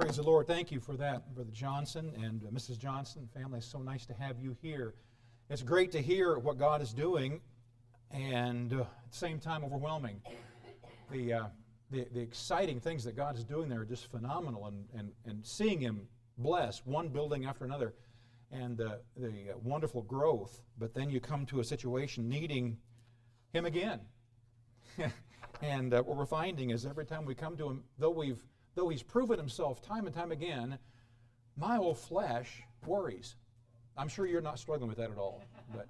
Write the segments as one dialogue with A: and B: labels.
A: Praise the Lord. Thank you for that, Brother Johnson and uh, Mrs. Johnson. Family, it's so nice to have you here. It's great to hear what God is doing and uh, at the same time overwhelming. The, uh, the, the exciting things that God is doing there are just phenomenal and, and, and seeing Him bless one building after another and the, the wonderful growth. But then you come to a situation needing Him again. and uh, what we're finding is every time we come to Him, though we've though he's proven himself time and time again, my old flesh worries. I'm sure you're not struggling with that at all, but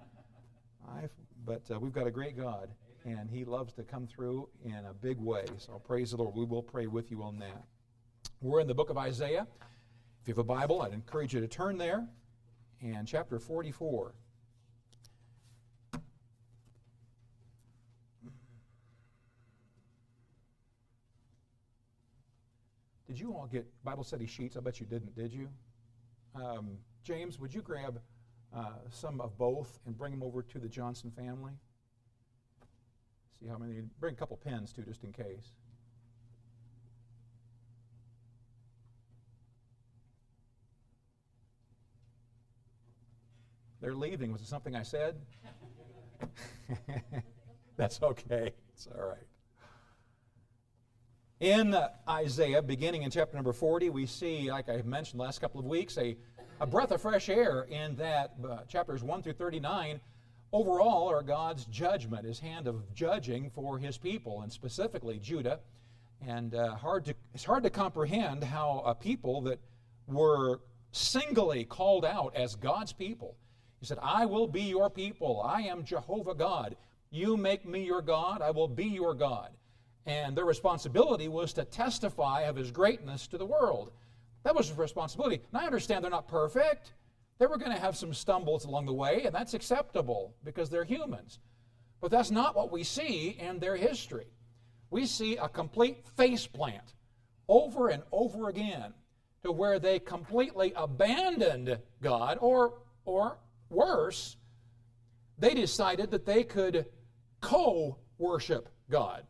A: I've, but uh, we've got a great God, and He loves to come through in a big way. So praise the Lord. We will pray with you on that. We're in the book of Isaiah. If you have a Bible, I'd encourage you to turn there, and chapter 44. Did you all get Bible study sheets? I bet you didn't, did you? Um, James, would you grab uh, some of both and bring them over to the Johnson family? See how many. Bring a couple pens too, just in case. They're leaving. Was it something I said? That's okay. It's all right. In Isaiah, beginning in chapter number 40, we see, like I mentioned last couple of weeks, a, a breath of fresh air in that uh, chapters 1 through 39 overall are God's judgment, his hand of judging for his people, and specifically Judah. And uh, hard to, it's hard to comprehend how a people that were singly called out as God's people. He said, I will be your people. I am Jehovah God. You make me your God. I will be your God and their responsibility was to testify of his greatness to the world. That was his responsibility. And I understand they're not perfect. They were going to have some stumbles along the way, and that's acceptable because they're humans. But that's not what we see in their history. We see a complete face plant over and over again to where they completely abandoned God, or, or worse, they decided that they could co worship God.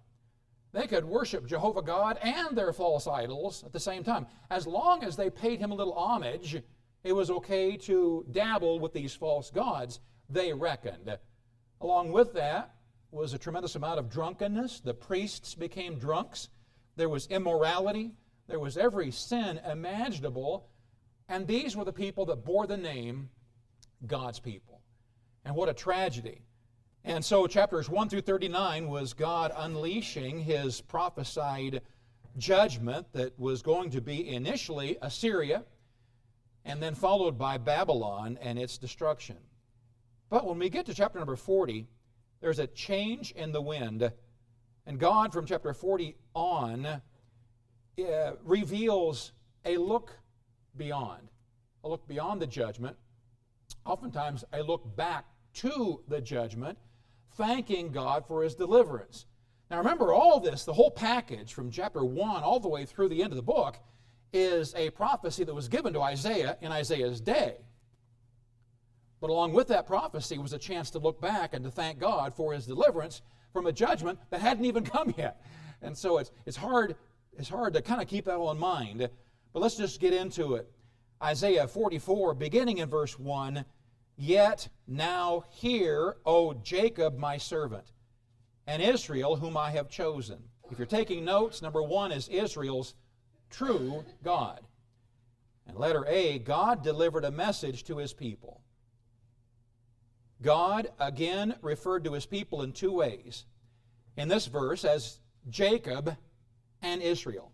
A: They could worship Jehovah God and their false idols at the same time. As long as they paid him a little homage, it was okay to dabble with these false gods, they reckoned. Along with that was a tremendous amount of drunkenness. The priests became drunks. There was immorality. There was every sin imaginable. And these were the people that bore the name God's people. And what a tragedy. And so, chapters 1 through 39 was God unleashing his prophesied judgment that was going to be initially Assyria and then followed by Babylon and its destruction. But when we get to chapter number 40, there's a change in the wind. And God, from chapter 40 on, uh, reveals a look beyond, a look beyond the judgment, oftentimes a look back to the judgment thanking God for his deliverance. Now remember, all this, the whole package from chapter 1 all the way through the end of the book, is a prophecy that was given to Isaiah in Isaiah's day. But along with that prophecy was a chance to look back and to thank God for his deliverance from a judgment that hadn't even come yet. And so it's, it's, hard, it's hard to kind of keep that all in mind. But let's just get into it. Isaiah 44, beginning in verse 1 Yet now hear, O Jacob, my servant, and Israel, whom I have chosen. If you're taking notes, number one is Israel's true God. And letter A, God delivered a message to his people. God again referred to his people in two ways. In this verse, as Jacob and Israel.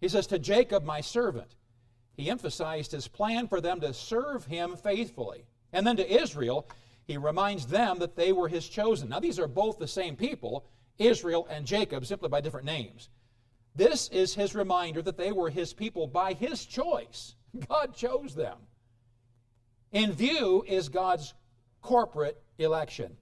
A: He says, To Jacob, my servant. He emphasized his plan for them to serve him faithfully. And then to Israel, he reminds them that they were his chosen. Now, these are both the same people, Israel and Jacob, simply by different names. This is his reminder that they were his people by his choice. God chose them. In view is God's corporate election.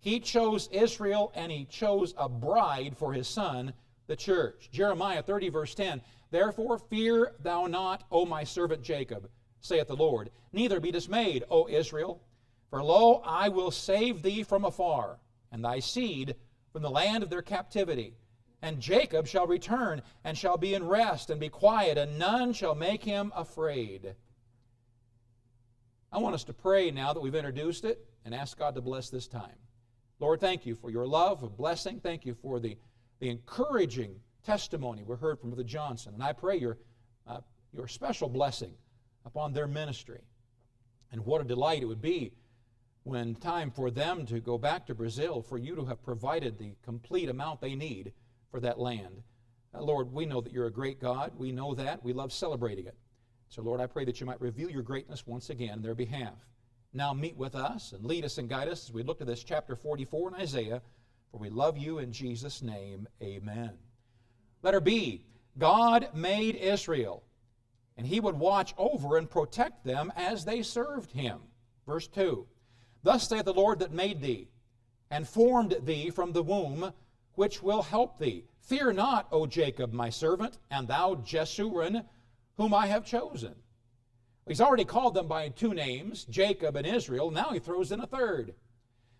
A: He chose Israel and he chose a bride for his son, the church. Jeremiah 30, verse 10 Therefore fear thou not, O my servant Jacob saith the Lord. Neither be dismayed, O Israel, for lo, I will save thee from afar, and thy seed from the land of their captivity. And Jacob shall return, and shall be in rest, and be quiet, and none shall make him afraid. I want us to pray now that we've introduced it and ask God to bless this time. Lord, thank you for your love, of blessing. Thank you for the, the encouraging testimony we heard from Brother Johnson. And I pray your, uh, your special blessing upon their ministry. And what a delight it would be when time for them to go back to Brazil, for you to have provided the complete amount they need for that land. Uh, Lord, we know that you're a great God. We know that. We love celebrating it. So, Lord, I pray that you might reveal your greatness once again in their behalf. Now meet with us and lead us and guide us as we look to this chapter 44 in Isaiah, for we love you in Jesus' name. Amen. Letter B God made Israel, and he would watch over and protect them as they served him. Verse 2 Thus saith the Lord that made thee, and formed thee from the womb, which will help thee. Fear not, O Jacob, my servant, and thou Jeshurun, whom I have chosen. He's already called them by two names, Jacob and Israel. Now he throws in a third.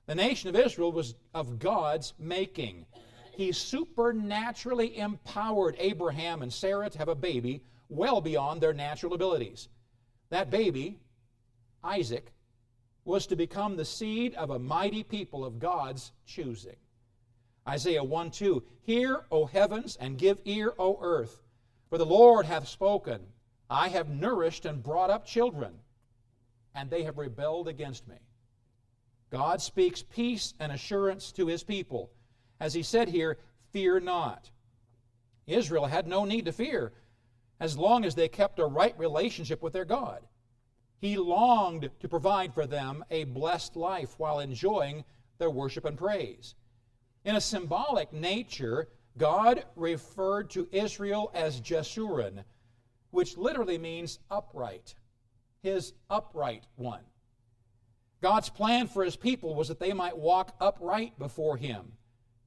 A: The nation of Israel was of God's making. He supernaturally empowered Abraham and Sarah to have a baby well beyond their natural abilities. That baby, Isaac, was to become the seed of a mighty people of God's choosing. Isaiah 1 2 Hear, O heavens, and give ear, O earth, for the Lord hath spoken. I have nourished and brought up children, and they have rebelled against me. God speaks peace and assurance to his people. As he said here, fear not. Israel had no need to fear as long as they kept a right relationship with their God. He longed to provide for them a blessed life while enjoying their worship and praise. In a symbolic nature, God referred to Israel as Jeshurun, which literally means upright, his upright one. God's plan for his people was that they might walk upright before him,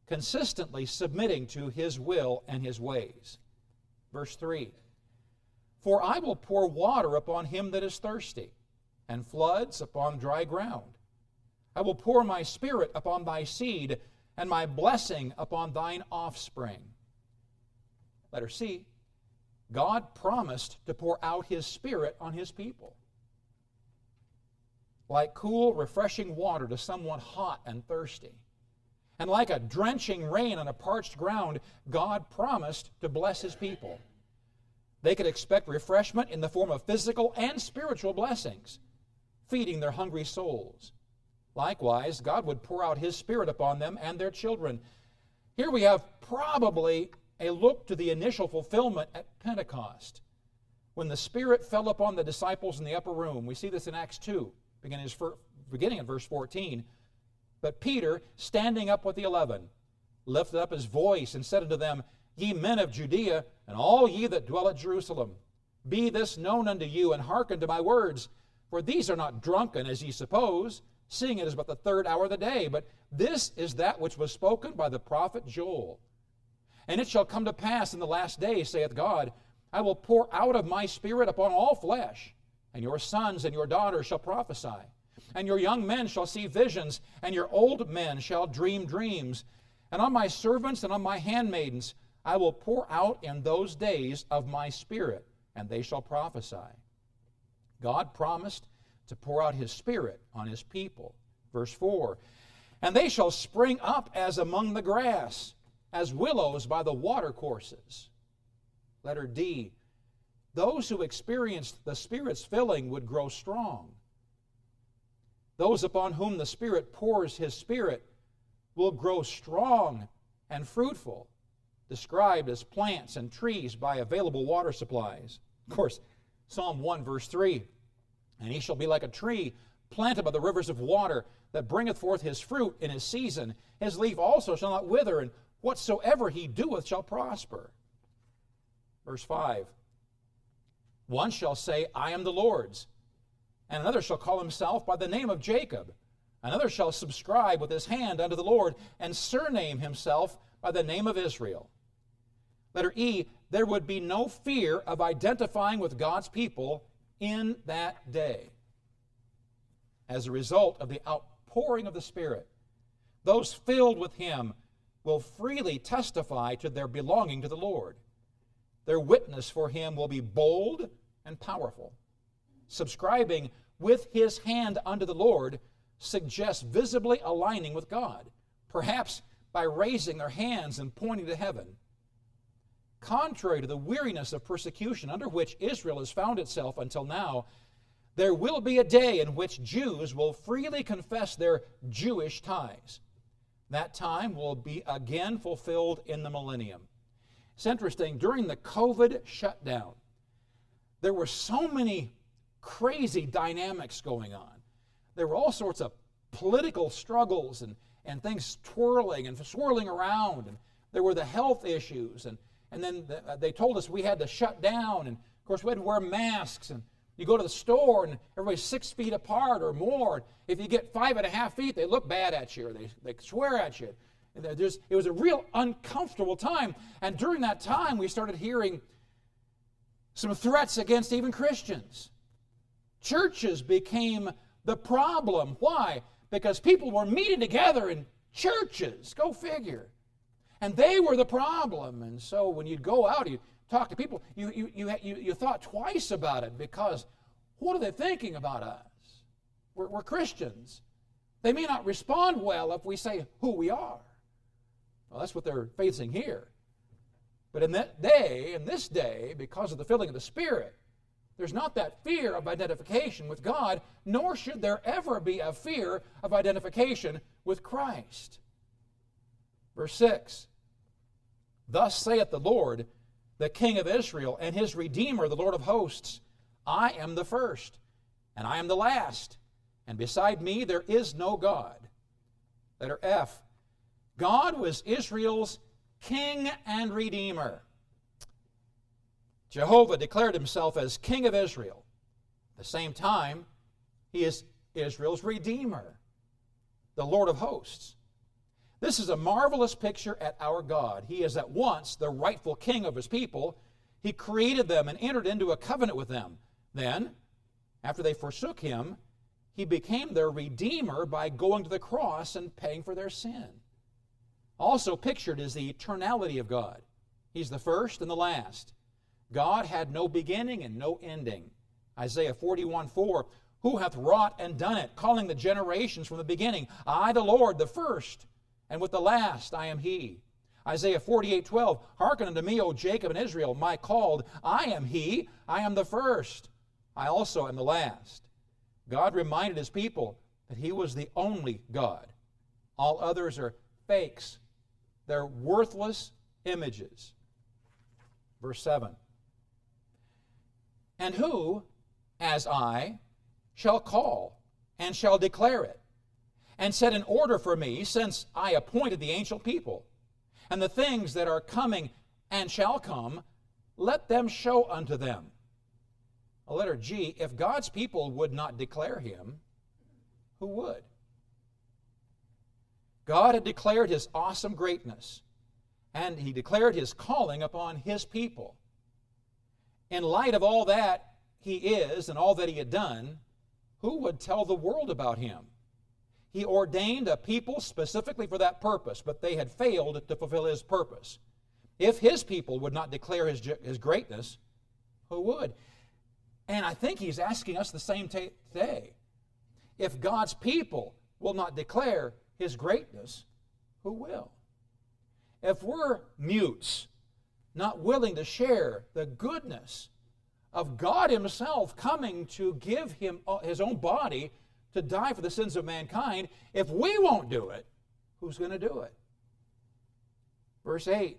A: consistently submitting to his will and his ways. Verse 3 for I will pour water upon him that is thirsty, and floods upon dry ground. I will pour my spirit upon thy seed, and my blessing upon thine offspring. Letter C. God promised to pour out his spirit on his people. Like cool, refreshing water to someone hot and thirsty. And like a drenching rain on a parched ground, God promised to bless his people. They could expect refreshment in the form of physical and spiritual blessings, feeding their hungry souls. Likewise, God would pour out His Spirit upon them and their children. Here we have probably a look to the initial fulfillment at Pentecost, when the Spirit fell upon the disciples in the upper room. We see this in Acts 2, beginning, in verse 14. But Peter, standing up with the eleven, lifted up his voice and said unto them, Ye men of Judea, and all ye that dwell at Jerusalem, be this known unto you, and hearken to my words. For these are not drunken, as ye suppose, seeing it is but the third hour of the day, but this is that which was spoken by the prophet Joel. And it shall come to pass in the last day, saith God, I will pour out of my spirit upon all flesh, and your sons and your daughters shall prophesy, and your young men shall see visions, and your old men shall dream dreams. And on my servants and on my handmaidens I will pour out in those days of my Spirit, and they shall prophesy. God promised to pour out His Spirit on His people. Verse 4 And they shall spring up as among the grass, as willows by the watercourses. Letter D Those who experienced the Spirit's filling would grow strong. Those upon whom the Spirit pours His Spirit will grow strong and fruitful described as plants and trees by available water supplies. Of course, Psalm 1, verse 3 And he shall be like a tree planted by the rivers of water that bringeth forth his fruit in his season. His leaf also shall not wither, and whatsoever he doeth shall prosper. Verse 5 One shall say, I am the Lord's, and another shall call himself by the name of Jacob. Another shall subscribe with his hand unto the Lord, and surname himself by the name of Israel. Letter E, there would be no fear of identifying with God's people in that day. As a result of the outpouring of the Spirit, those filled with Him will freely testify to their belonging to the Lord. Their witness for him will be bold and powerful. Subscribing with his hand unto the Lord suggests visibly aligning with God, perhaps by raising their hands and pointing to heaven. Contrary to the weariness of persecution under which Israel has found itself until now, there will be a day in which Jews will freely confess their Jewish ties. That time will be again fulfilled in the millennium. It's interesting, during the COVID shutdown, there were so many crazy dynamics going on. There were all sorts of political struggles and, and things twirling and swirling around. And there were the health issues. And, and then the, uh, they told us we had to shut down. And of course, we had to wear masks. And you go to the store and everybody's six feet apart or more. If you get five and a half feet, they look bad at you or they, they swear at you. There's, it was a real uncomfortable time. And during that time, we started hearing some threats against even Christians. Churches became the problem. Why? Because people were meeting together in churches. Go figure. And they were the problem. And so when you'd go out, you talk to people, you, you, you, you, thought twice about it because what are they thinking about us? We're, we're Christians. They may not respond well if we say who we are. Well, that's what they're facing here. But in that day, in this day, because of the filling of the Spirit, there's not that fear of identification with God, nor should there ever be a fear of identification with Christ. Verse 6 Thus saith the Lord, the King of Israel, and his Redeemer, the Lord of hosts I am the first, and I am the last, and beside me there is no God. Letter F. God was Israel's King and Redeemer. Jehovah declared himself as King of Israel. At the same time, he is Israel's Redeemer, the Lord of hosts. This is a marvelous picture at our God. He is at once the rightful king of his people. He created them and entered into a covenant with them. Then, after they forsook him, he became their redeemer by going to the cross and paying for their sin. Also pictured is the eternality of God. He's the first and the last. God had no beginning and no ending. Isaiah 41 4 Who hath wrought and done it, calling the generations from the beginning? I, the Lord, the first, and with the last I am He. Isaiah 48 12 Hearken unto me, O Jacob and Israel, my called. I am He, I am the first, I also am the last. God reminded His people that He was the only God. All others are fakes, they're worthless images. Verse 7 And who, as I, shall call and shall declare it, and set an order for me, since I appointed the ancient people, and the things that are coming and shall come, let them show unto them. A letter G, if God's people would not declare him, who would? God had declared his awesome greatness, and he declared his calling upon his people. In light of all that he is and all that he had done, who would tell the world about him? He ordained a people specifically for that purpose, but they had failed to fulfill his purpose. If his people would not declare his, his greatness, who would? And I think he's asking us the same t- today. If God's people will not declare his greatness, who will? If we're mutes, not willing to share the goodness of God Himself coming to give Him uh, His own body to die for the sins of mankind, if we won't do it, who's going to do it? Verse 8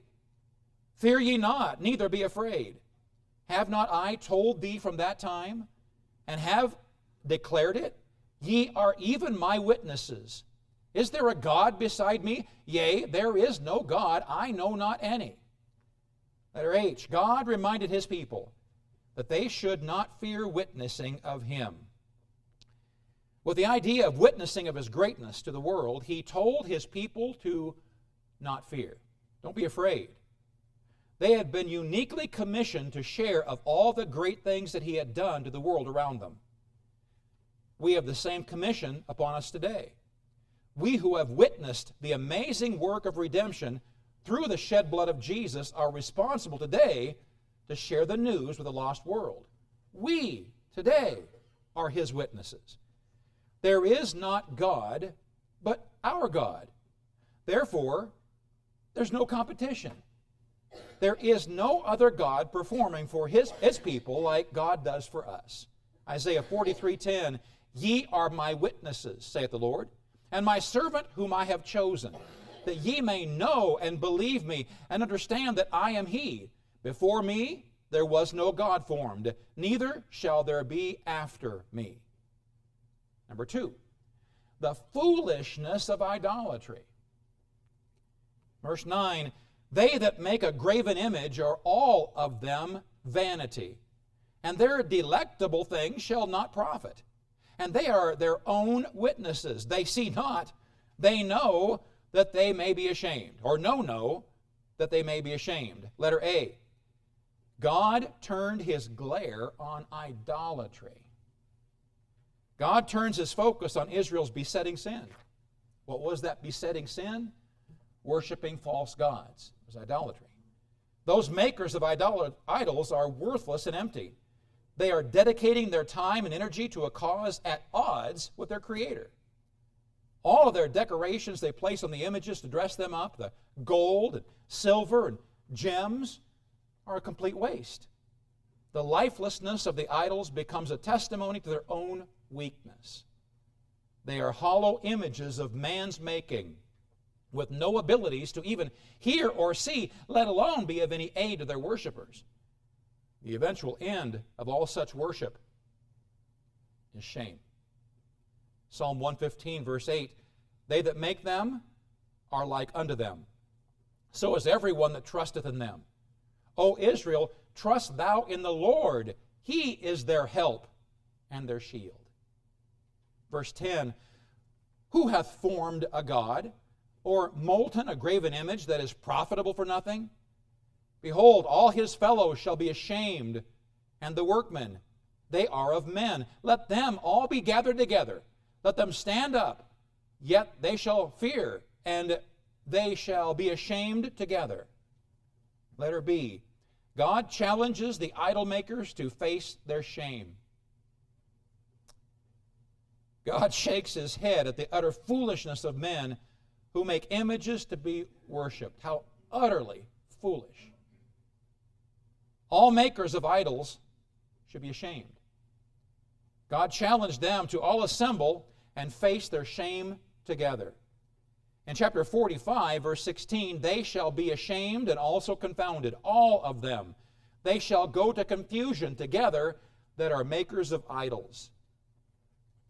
A: Fear ye not, neither be afraid. Have not I told thee from that time, and have declared it? Ye are even my witnesses. Is there a God beside me? Yea, there is no God, I know not any. Letter H God reminded his people that they should not fear witnessing of him. With the idea of witnessing of his greatness to the world, he told his people to not fear. Don't be afraid. They had been uniquely commissioned to share of all the great things that he had done to the world around them. We have the same commission upon us today. we who have witnessed the amazing work of redemption through the shed blood of Jesus are responsible today to share the news with the lost world. We today are his witnesses. There is not God, but our God. Therefore, there's no competition. There is no other God performing for his, his people like God does for us. Isaiah 43:10, Ye are my witnesses, saith the Lord, and my servant whom I have chosen, that ye may know and believe me, and understand that I am he. Before me there was no God formed, neither shall there be after me. Number two, the foolishness of idolatry. Verse 9, they that make a graven image are all of them vanity, and their delectable things shall not profit. And they are their own witnesses. They see not, they know that they may be ashamed, or know, know that they may be ashamed. Letter A. God turned his glare on idolatry. God turns his focus on Israel's besetting sin. What was that besetting sin? Worshipping false gods was idolatry. Those makers of idol- idols are worthless and empty. They are dedicating their time and energy to a cause at odds with their Creator. All of their decorations they place on the images to dress them up, the gold and silver and gems, are a complete waste. The lifelessness of the idols becomes a testimony to their own weakness. They are hollow images of man's making with no abilities to even hear or see, let alone be of any aid to their worshippers. The eventual end of all such worship is shame. Psalm 115, verse 8 They that make them are like unto them. So is everyone that trusteth in them. O Israel, trust thou in the Lord. He is their help and their shield. Verse 10 Who hath formed a God? or molten a graven image that is profitable for nothing? Behold, all his fellows shall be ashamed, and the workmen, they are of men. Let them all be gathered together. Let them stand up, yet they shall fear, and they shall be ashamed together. Letter B. God challenges the idol makers to face their shame. God shakes his head at the utter foolishness of men who make images to be worshiped. How utterly foolish. All makers of idols should be ashamed. God challenged them to all assemble and face their shame together. In chapter 45, verse 16, they shall be ashamed and also confounded, all of them. They shall go to confusion together that are makers of idols.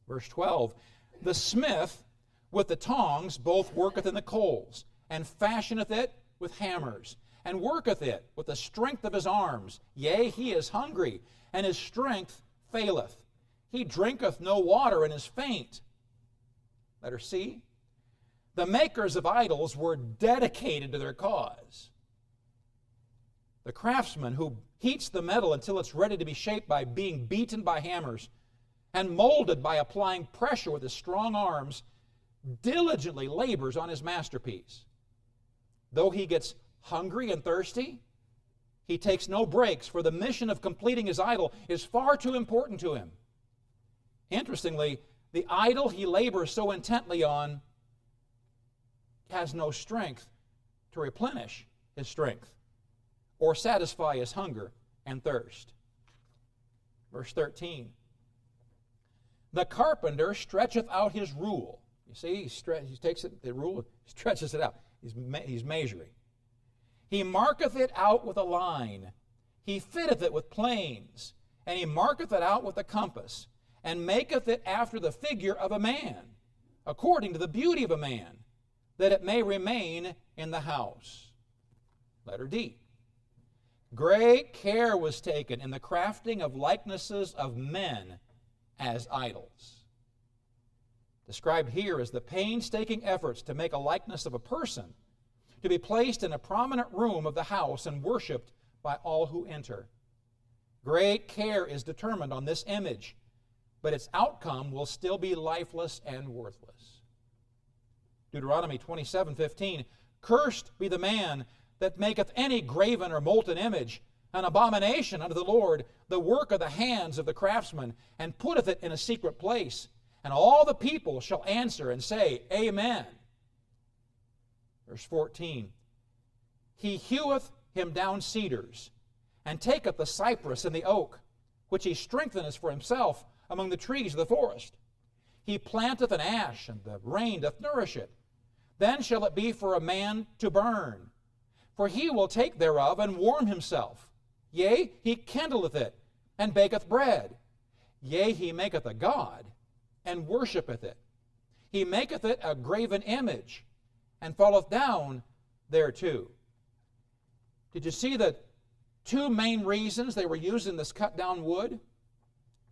A: Verse 12, the smith with the tongs both worketh in the coals, and fashioneth it with hammers, and worketh it with the strength of his arms. Yea, he is hungry, and his strength faileth. He drinketh no water, and is faint. Letter C. The makers of idols were dedicated to their cause. The craftsman who heats the metal until it's ready to be shaped by being beaten by hammers and molded by applying pressure with his strong arms diligently labors on his masterpiece. Though he gets hungry and thirsty, he takes no breaks, for the mission of completing his idol is far too important to him. Interestingly, the idol he labors so intently on has no strength to replenish his strength or satisfy his hunger and thirst. Verse 13 The carpenter stretcheth out his rule you see, he, stre- he takes it, the rule, stretches it out. He's, me- he's measuring. He marketh it out with a line. He fitteth it with planes. And he marketh it out with a compass. And maketh it after the figure of a man, according to the beauty of a man, that it may remain in the house. Letter D. Great care was taken in the crafting of likenesses of men as idols described here as the painstaking efforts to make a likeness of a person to be placed in a prominent room of the house and worshiped by all who enter. Great care is determined on this image, but its outcome will still be lifeless and worthless. Deuteronomy 27 15. Cursed be the man that maketh any graven or molten image, an abomination unto the Lord, the work of the hands of the craftsman, and putteth it in a secret place. And all the people shall answer and say, Amen. Verse 14 He heweth him down cedars, and taketh the cypress and the oak, which he strengtheneth for himself among the trees of the forest. He planteth an ash, and the rain doth nourish it. Then shall it be for a man to burn. For he will take thereof and warm himself. Yea, he kindleth it, and baketh bread. Yea, he maketh a god, and worshippeth it. He maketh it a graven image, and falleth down thereto. Did you see the two main reasons they were using this cut down wood?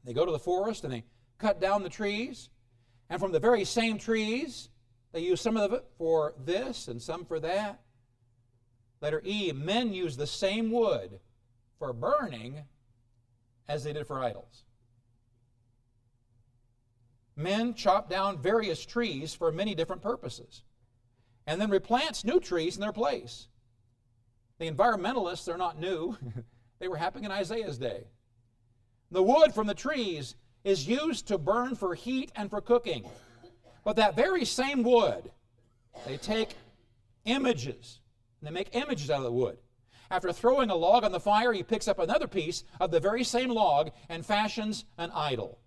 A: They go to the forest and they cut down the trees, and from the very same trees, they use some of it for this and some for that. Letter E, men use the same wood for burning as they did for idols. Men chop down various trees for many different purposes and then replants new trees in their place. The environmentalists are not new, they were happening in Isaiah's day. The wood from the trees is used to burn for heat and for cooking. But that very same wood, they take images, and they make images out of the wood. After throwing a log on the fire, he picks up another piece of the very same log and fashions an idol.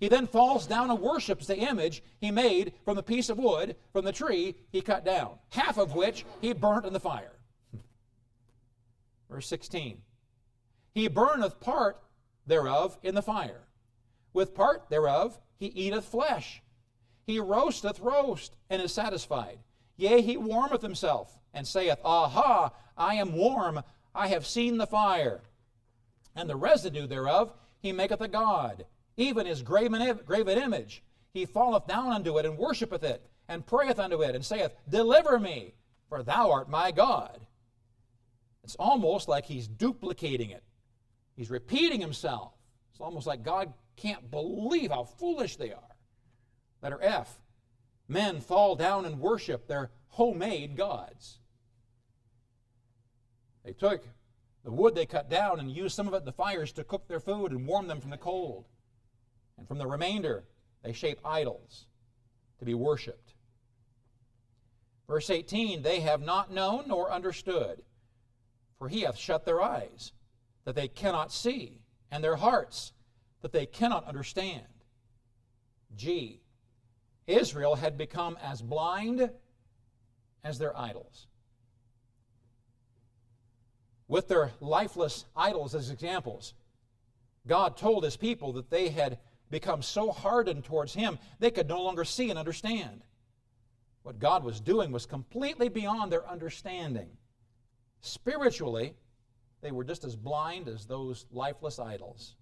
A: He then falls down and worships the image he made from the piece of wood from the tree he cut down, half of which he burnt in the fire. Verse 16 He burneth part thereof in the fire. With part thereof he eateth flesh. He roasteth roast and is satisfied. Yea, he warmeth himself and saith, Aha, I am warm, I have seen the fire. And the residue thereof he maketh a god even his graven, image. He falleth down unto it and worshipeth it, and prayeth unto it, and saith, Deliver me, for thou art my God. It's almost like he's duplicating it. He's repeating himself. It's almost like God can't believe how foolish they are. Letter F. Men fall down and worship their homemade gods. They took the wood they cut down and used some of it in the fires to cook their food and warm them from the cold. And from the remainder, they shape idols to be worshiped. Verse 18 They have not known nor understood, for he hath shut their eyes, that they cannot see, and their hearts, that they cannot understand. G. Israel had become as blind as their idols. With their lifeless idols as examples, God told his people that they had become so hardened towards Him, they could no longer see and understand. What God was doing was completely beyond their understanding. Spiritually, they were just as blind as those lifeless idols.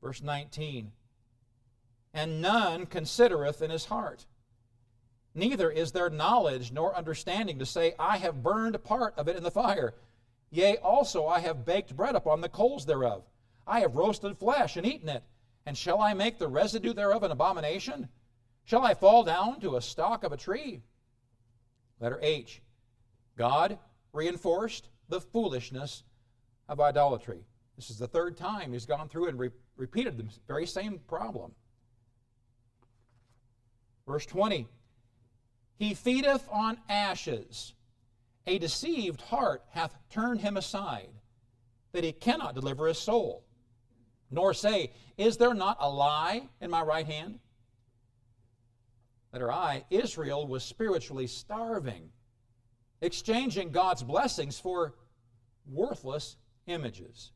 A: Verse 19 And none considereth in his heart, neither is there knowledge nor understanding to say, I have burned part of it in the fire. Yea, also I have baked bread upon the coals thereof. I have roasted flesh and eaten it. And shall I make the residue thereof an abomination? Shall I fall down to a stalk of a tree? Letter H. God reinforced the foolishness of idolatry. This is the third time he's gone through and re- repeated the very same problem. Verse 20 He feedeth on ashes. A deceived heart hath turned him aside, that he cannot deliver his soul nor say, Is there not a lie in my right hand? Letter I, Israel was spiritually starving, exchanging God's blessings for worthless images.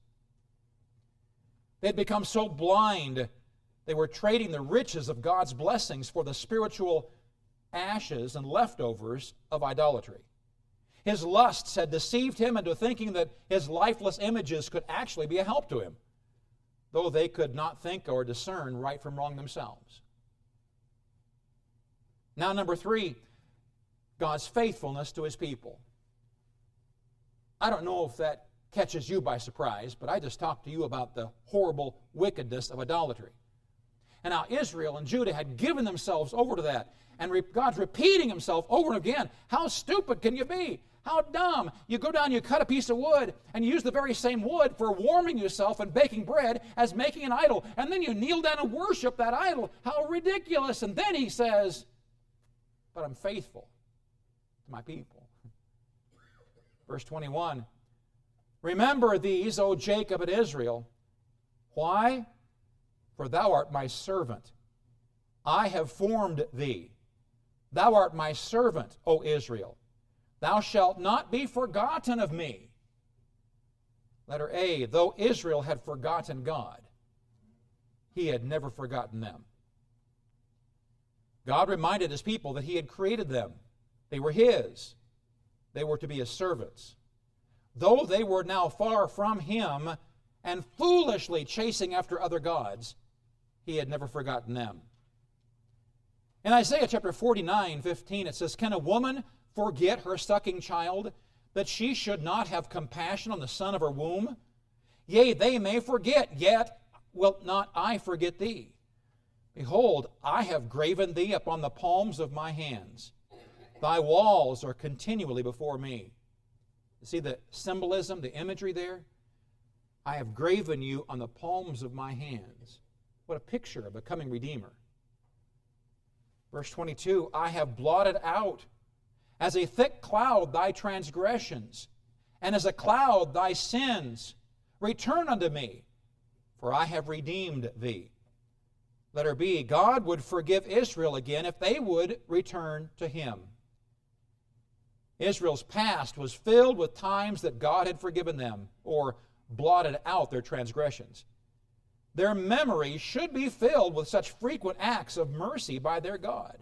A: They had become so blind, they were trading the riches of God's blessings for the spiritual ashes and leftovers of idolatry. His lusts had deceived him into thinking that his lifeless images could actually be a help to him though they could not think or discern right from wrong themselves. Now, number three, God's faithfulness to his people. I don't know if that catches you by surprise, but I just talked to you about the horrible wickedness of idolatry. And now Israel and Judah had given themselves over to that. And re- God's repeating himself over and again. How stupid can you be? How dumb. You go down, you cut a piece of wood, and you use the very same wood for warming yourself and baking bread as making an idol. And then you kneel down and worship that idol. How ridiculous. And then he says, But I'm faithful to my people. Verse 21 Remember these, O Jacob and Israel. Why? For thou art my servant. I have formed thee. Thou art my servant, O Israel. Thou shalt not be forgotten of me. Letter A, though Israel had forgotten God, he had never forgotten them. God reminded his people that he had created them. They were his. They were to be his servants. Though they were now far from him and foolishly chasing after other gods, he had never forgotten them. In Isaiah chapter 49, 15, it says, Can a woman forget her sucking child, that she should not have compassion on the son of her womb? Yea, they may forget, yet will not I forget thee. Behold, I have graven thee upon the palms of my hands. Thy walls are continually before me. You see the symbolism, the imagery there? I have graven you on the palms of my hands. What a picture of a coming Redeemer. Verse 22 I have blotted out as a thick cloud thy transgressions, and as a cloud thy sins. Return unto me, for I have redeemed thee. Let her be. God would forgive Israel again if they would return to him. Israel's past was filled with times that God had forgiven them or blotted out their transgressions. Their memory should be filled with such frequent acts of mercy by their God.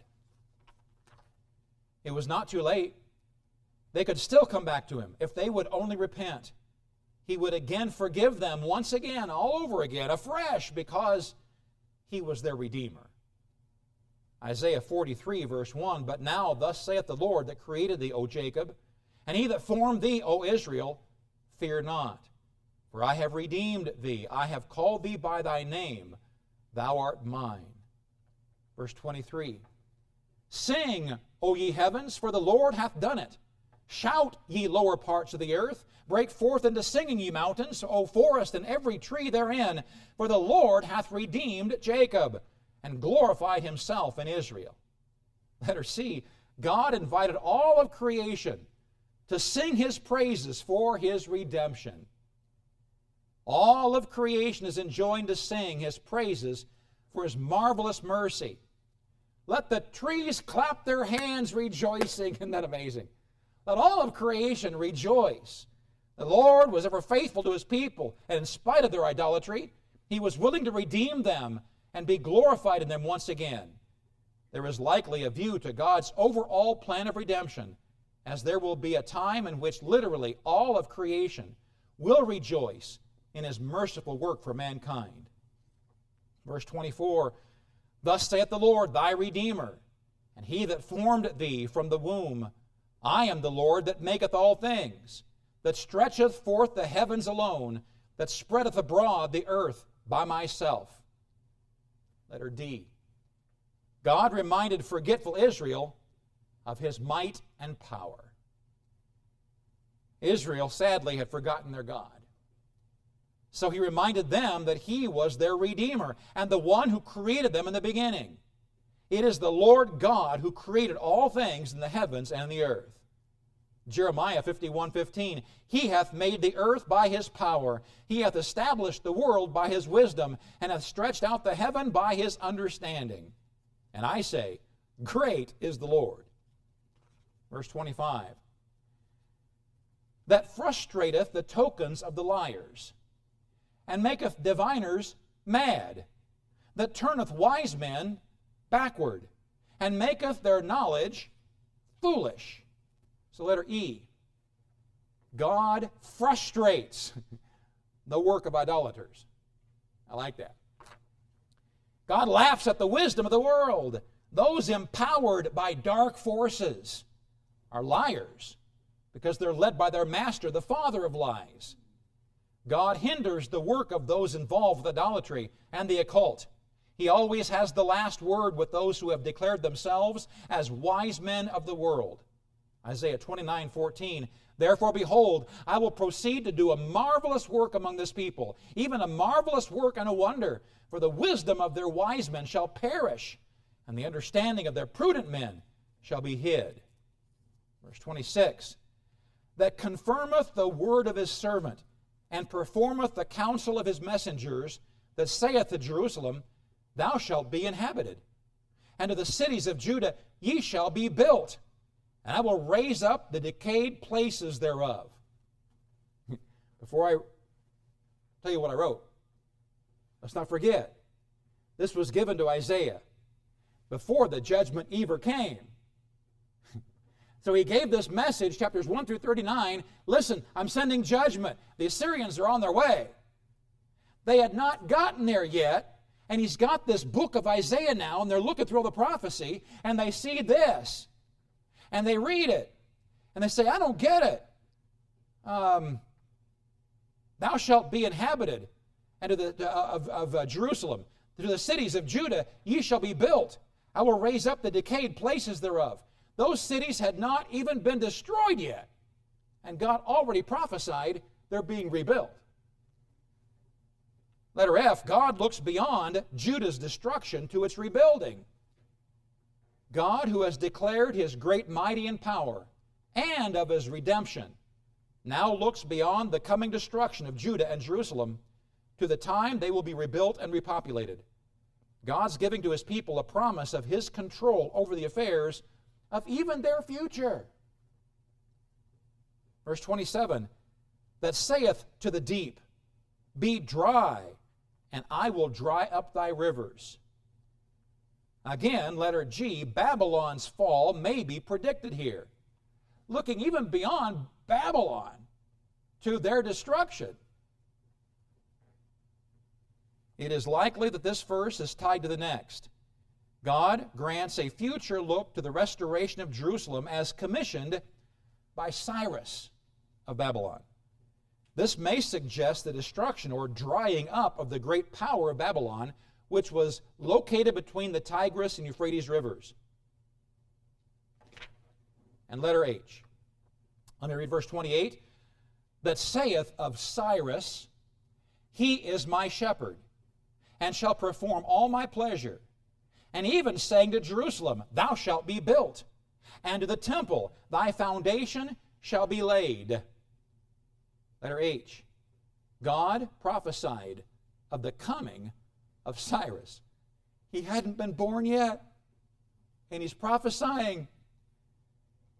A: It was not too late. They could still come back to him if they would only repent. He would again forgive them once again, all over again, afresh, because he was their Redeemer. Isaiah 43, verse 1 But now, thus saith the Lord that created thee, O Jacob, and he that formed thee, O Israel, fear not. For I have redeemed thee, I have called thee by thy name, thou art mine. Verse 23 Sing, O ye heavens, for the Lord hath done it. Shout, ye lower parts of the earth. Break forth into singing, ye mountains, O forest, and every tree therein. For the Lord hath redeemed Jacob, and glorified himself in Israel. Let her see, God invited all of creation to sing his praises for his redemption. All of creation is enjoined to sing his praises for his marvelous mercy. Let the trees clap their hands rejoicing. Isn't that amazing? Let all of creation rejoice. The Lord was ever faithful to his people, and in spite of their idolatry, he was willing to redeem them and be glorified in them once again. There is likely a view to God's overall plan of redemption, as there will be a time in which literally all of creation will rejoice in his merciful work for mankind. Verse 24 Thus saith the Lord, thy Redeemer, and he that formed thee from the womb. I am the Lord that maketh all things, that stretcheth forth the heavens alone, that spreadeth abroad the earth by myself. Letter D. God reminded forgetful Israel of his might and power. Israel sadly had forgotten their God. So he reminded them that he was their Redeemer and the one who created them in the beginning. It is the Lord God who created all things in the heavens and the earth. Jeremiah 51 15. He hath made the earth by his power. He hath established the world by his wisdom, and hath stretched out the heaven by his understanding. And I say, Great is the Lord. Verse 25. That frustrateth the tokens of the liars and maketh diviners mad, that turneth wise men backward, and maketh their knowledge foolish. So, letter E. God frustrates the work of idolaters. I like that. God laughs at the wisdom of the world. Those empowered by dark forces are liars because they're led by their master, the father of lies. God hinders the work of those involved with idolatry and the occult. He always has the last word with those who have declared themselves as wise men of the world. Isaiah 29 14. Therefore, behold, I will proceed to do a marvelous work among this people, even a marvelous work and a wonder. For the wisdom of their wise men shall perish, and the understanding of their prudent men shall be hid. Verse 26 That confirmeth the word of his servant, and performeth the counsel of his messengers, that saith to Jerusalem, Thou shalt be inhabited, and to the cities of Judah, Ye shall be built and I will raise up the decayed places thereof. Before I tell you what I wrote, let's not forget, this was given to Isaiah before the judgment ever came. So he gave this message, chapters 1 through 39. Listen, I'm sending judgment. The Assyrians are on their way. They had not gotten there yet, and he's got this book of Isaiah now, and they're looking through all the prophecy, and they see this and they read it and they say, I don't get it. Um, Thou shalt be inhabited, and to the, uh, of, of uh, Jerusalem, to the cities of Judah, ye shall be built. I will raise up the decayed places thereof. Those cities had not even been destroyed yet, and God already prophesied they're being rebuilt. Letter F God looks beyond Judah's destruction to its rebuilding. God, who has declared his great mighty and power and of his redemption, now looks beyond the coming destruction of Judah and Jerusalem to the time they will be rebuilt and repopulated. God's giving to his people a promise of his control over the affairs of even their future. Verse 27 that saith to the deep, Be dry, and I will dry up thy rivers. Again, letter G, Babylon's fall may be predicted here, looking even beyond Babylon to their destruction. It is likely that this verse is tied to the next. God grants a future look to the restoration of Jerusalem as commissioned by Cyrus of Babylon. This may suggest the destruction or drying up of the great power of Babylon which was located between the Tigris and Euphrates rivers. And letter H. Let me read verse 28. That saith of Cyrus, He is my shepherd, and shall perform all my pleasure. And even saying to Jerusalem, Thou shalt be built, and to the temple, Thy foundation shall be laid. Letter H. God prophesied of the coming of Cyrus. He hadn't been born yet, and he's prophesying.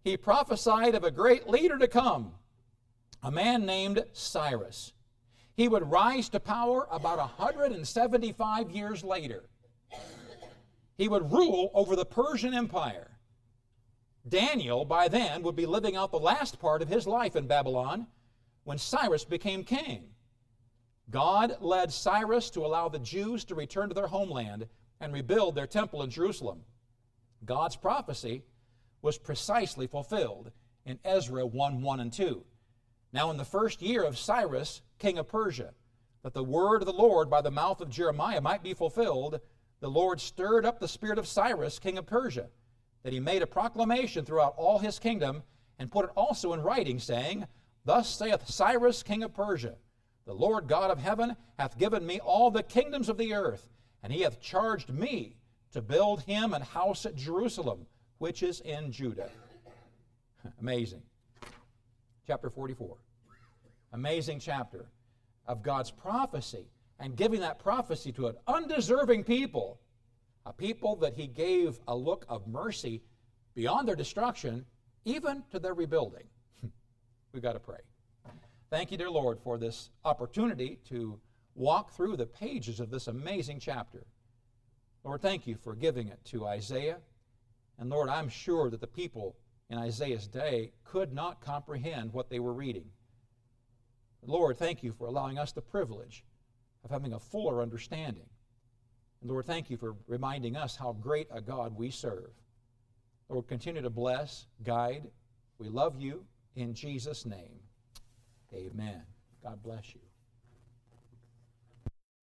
A: He prophesied of a great leader to come, a man named Cyrus. He would rise to power about 175 years later. He would rule over the Persian Empire. Daniel, by then, would be living out the last part of his life in Babylon when Cyrus became king. God led Cyrus to allow the Jews to return to their homeland and rebuild their temple in Jerusalem. God's prophecy was precisely fulfilled in Ezra 1 1 and 2. Now, in the first year of Cyrus, king of Persia, that the word of the Lord by the mouth of Jeremiah might be fulfilled, the Lord stirred up the spirit of Cyrus, king of Persia, that he made a proclamation throughout all his kingdom and put it also in writing, saying, Thus saith Cyrus, king of Persia, the Lord God of heaven hath given me all the kingdoms of the earth, and he hath charged me to build him an house at Jerusalem, which is in Judah. Amazing. Chapter 44. Amazing chapter of God's prophecy and giving that prophecy to an undeserving people, a people that he gave a look of mercy beyond their destruction, even to their rebuilding. We've got to pray. Thank you, dear Lord, for this opportunity to walk through the pages of this amazing chapter. Lord, thank you for giving it to Isaiah. And Lord, I'm sure that the people in Isaiah's day could not comprehend what they were reading. Lord, thank you for allowing us the privilege of having a fuller understanding. And Lord, thank you for reminding us how great a God we serve. Lord, continue to bless, guide. We love you in Jesus' name. Amen. God bless you.